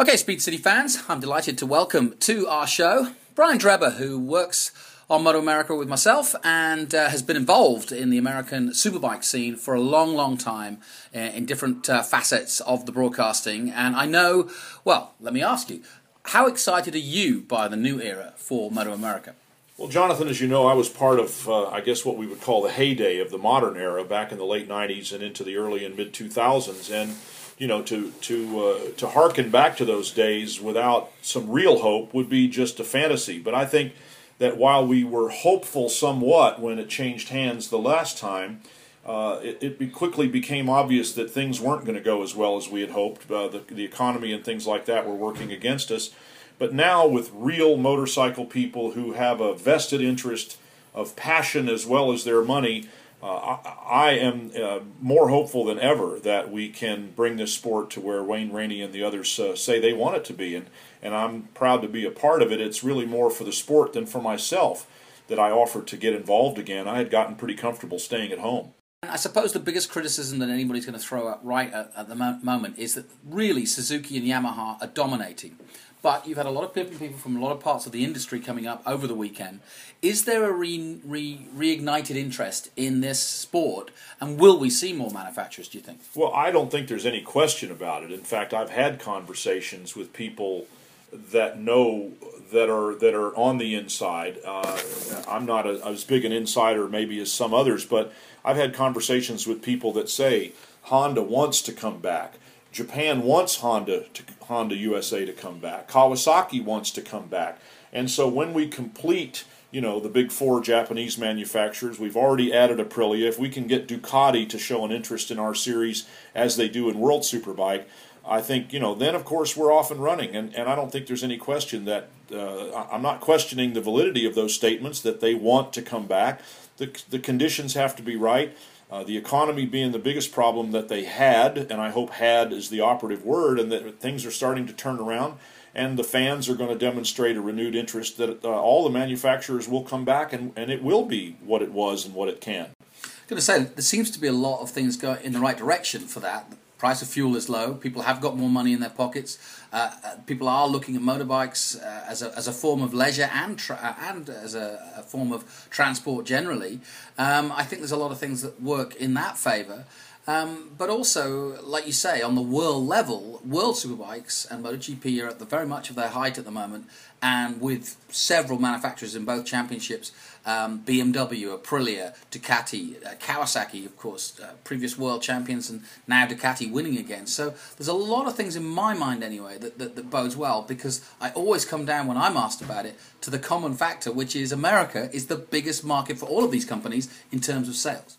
Okay, Speed City fans, I'm delighted to welcome to our show Brian Drebber, who works on MotoAmerica with myself and uh, has been involved in the American superbike scene for a long, long time uh, in different uh, facets of the broadcasting. And I know, well, let me ask you, how excited are you by the new era for MotoAmerica? Well, Jonathan, as you know, I was part of, uh, I guess, what we would call the heyday of the modern era back in the late 90s and into the early and mid 2000s. And you know, to to uh, to harken back to those days without some real hope would be just a fantasy. But I think that while we were hopeful somewhat when it changed hands the last time, uh, it, it quickly became obvious that things weren't going to go as well as we had hoped. Uh, the, the economy and things like that were working against us. But now, with real motorcycle people who have a vested interest of passion as well as their money, uh, I, I, am uh, more hopeful than ever that we can bring this sport to where Wayne Rainey and the others uh, say they want it to be, and and I'm proud to be a part of it. It's really more for the sport than for myself that I offered to get involved again. I had gotten pretty comfortable staying at home. I suppose the biggest criticism that anybody's going to throw out right at, at the mo- moment is that really Suzuki and Yamaha are dominating. But you've had a lot of people from a lot of parts of the industry coming up over the weekend. Is there a re, re, reignited interest in this sport, and will we see more manufacturers? Do you think? Well, I don't think there's any question about it. In fact, I've had conversations with people that know that are that are on the inside. Uh, I'm not a, as big an insider maybe as some others, but I've had conversations with people that say Honda wants to come back. Japan wants Honda to Honda USA to come back. Kawasaki wants to come back. And so when we complete, you know, the big four Japanese manufacturers, we've already added Aprilia. If we can get Ducati to show an interest in our series as they do in World Superbike, I think, you know, then of course we're off and running. And, and I don't think there's any question that uh, I'm not questioning the validity of those statements that they want to come back. The, the conditions have to be right. Uh, the economy being the biggest problem that they had, and I hope had is the operative word, and that things are starting to turn around, and the fans are going to demonstrate a renewed interest that uh, all the manufacturers will come back, and, and it will be what it was and what it can. I'm going to say there seems to be a lot of things going in the right direction for that price of fuel is low. People have got more money in their pockets. Uh, uh, people are looking at motorbikes uh, as, a, as a form of leisure and tra- uh, and as a, a, form of transport generally. Um, I think there's a lot of things that work in that favour. Um, but also, like you say, on the world level, World Superbikes and MotoGP are at the very much of their height at the moment, and with several manufacturers in both championships, um, BMW, Aprilia, Ducati, uh, Kawasaki, of course, uh, previous world champions, and now Ducati winning again. So there's a lot of things in my mind anyway that, that, that bodes well because I always come down when I'm asked about it to the common factor, which is America is the biggest market for all of these companies in terms of sales.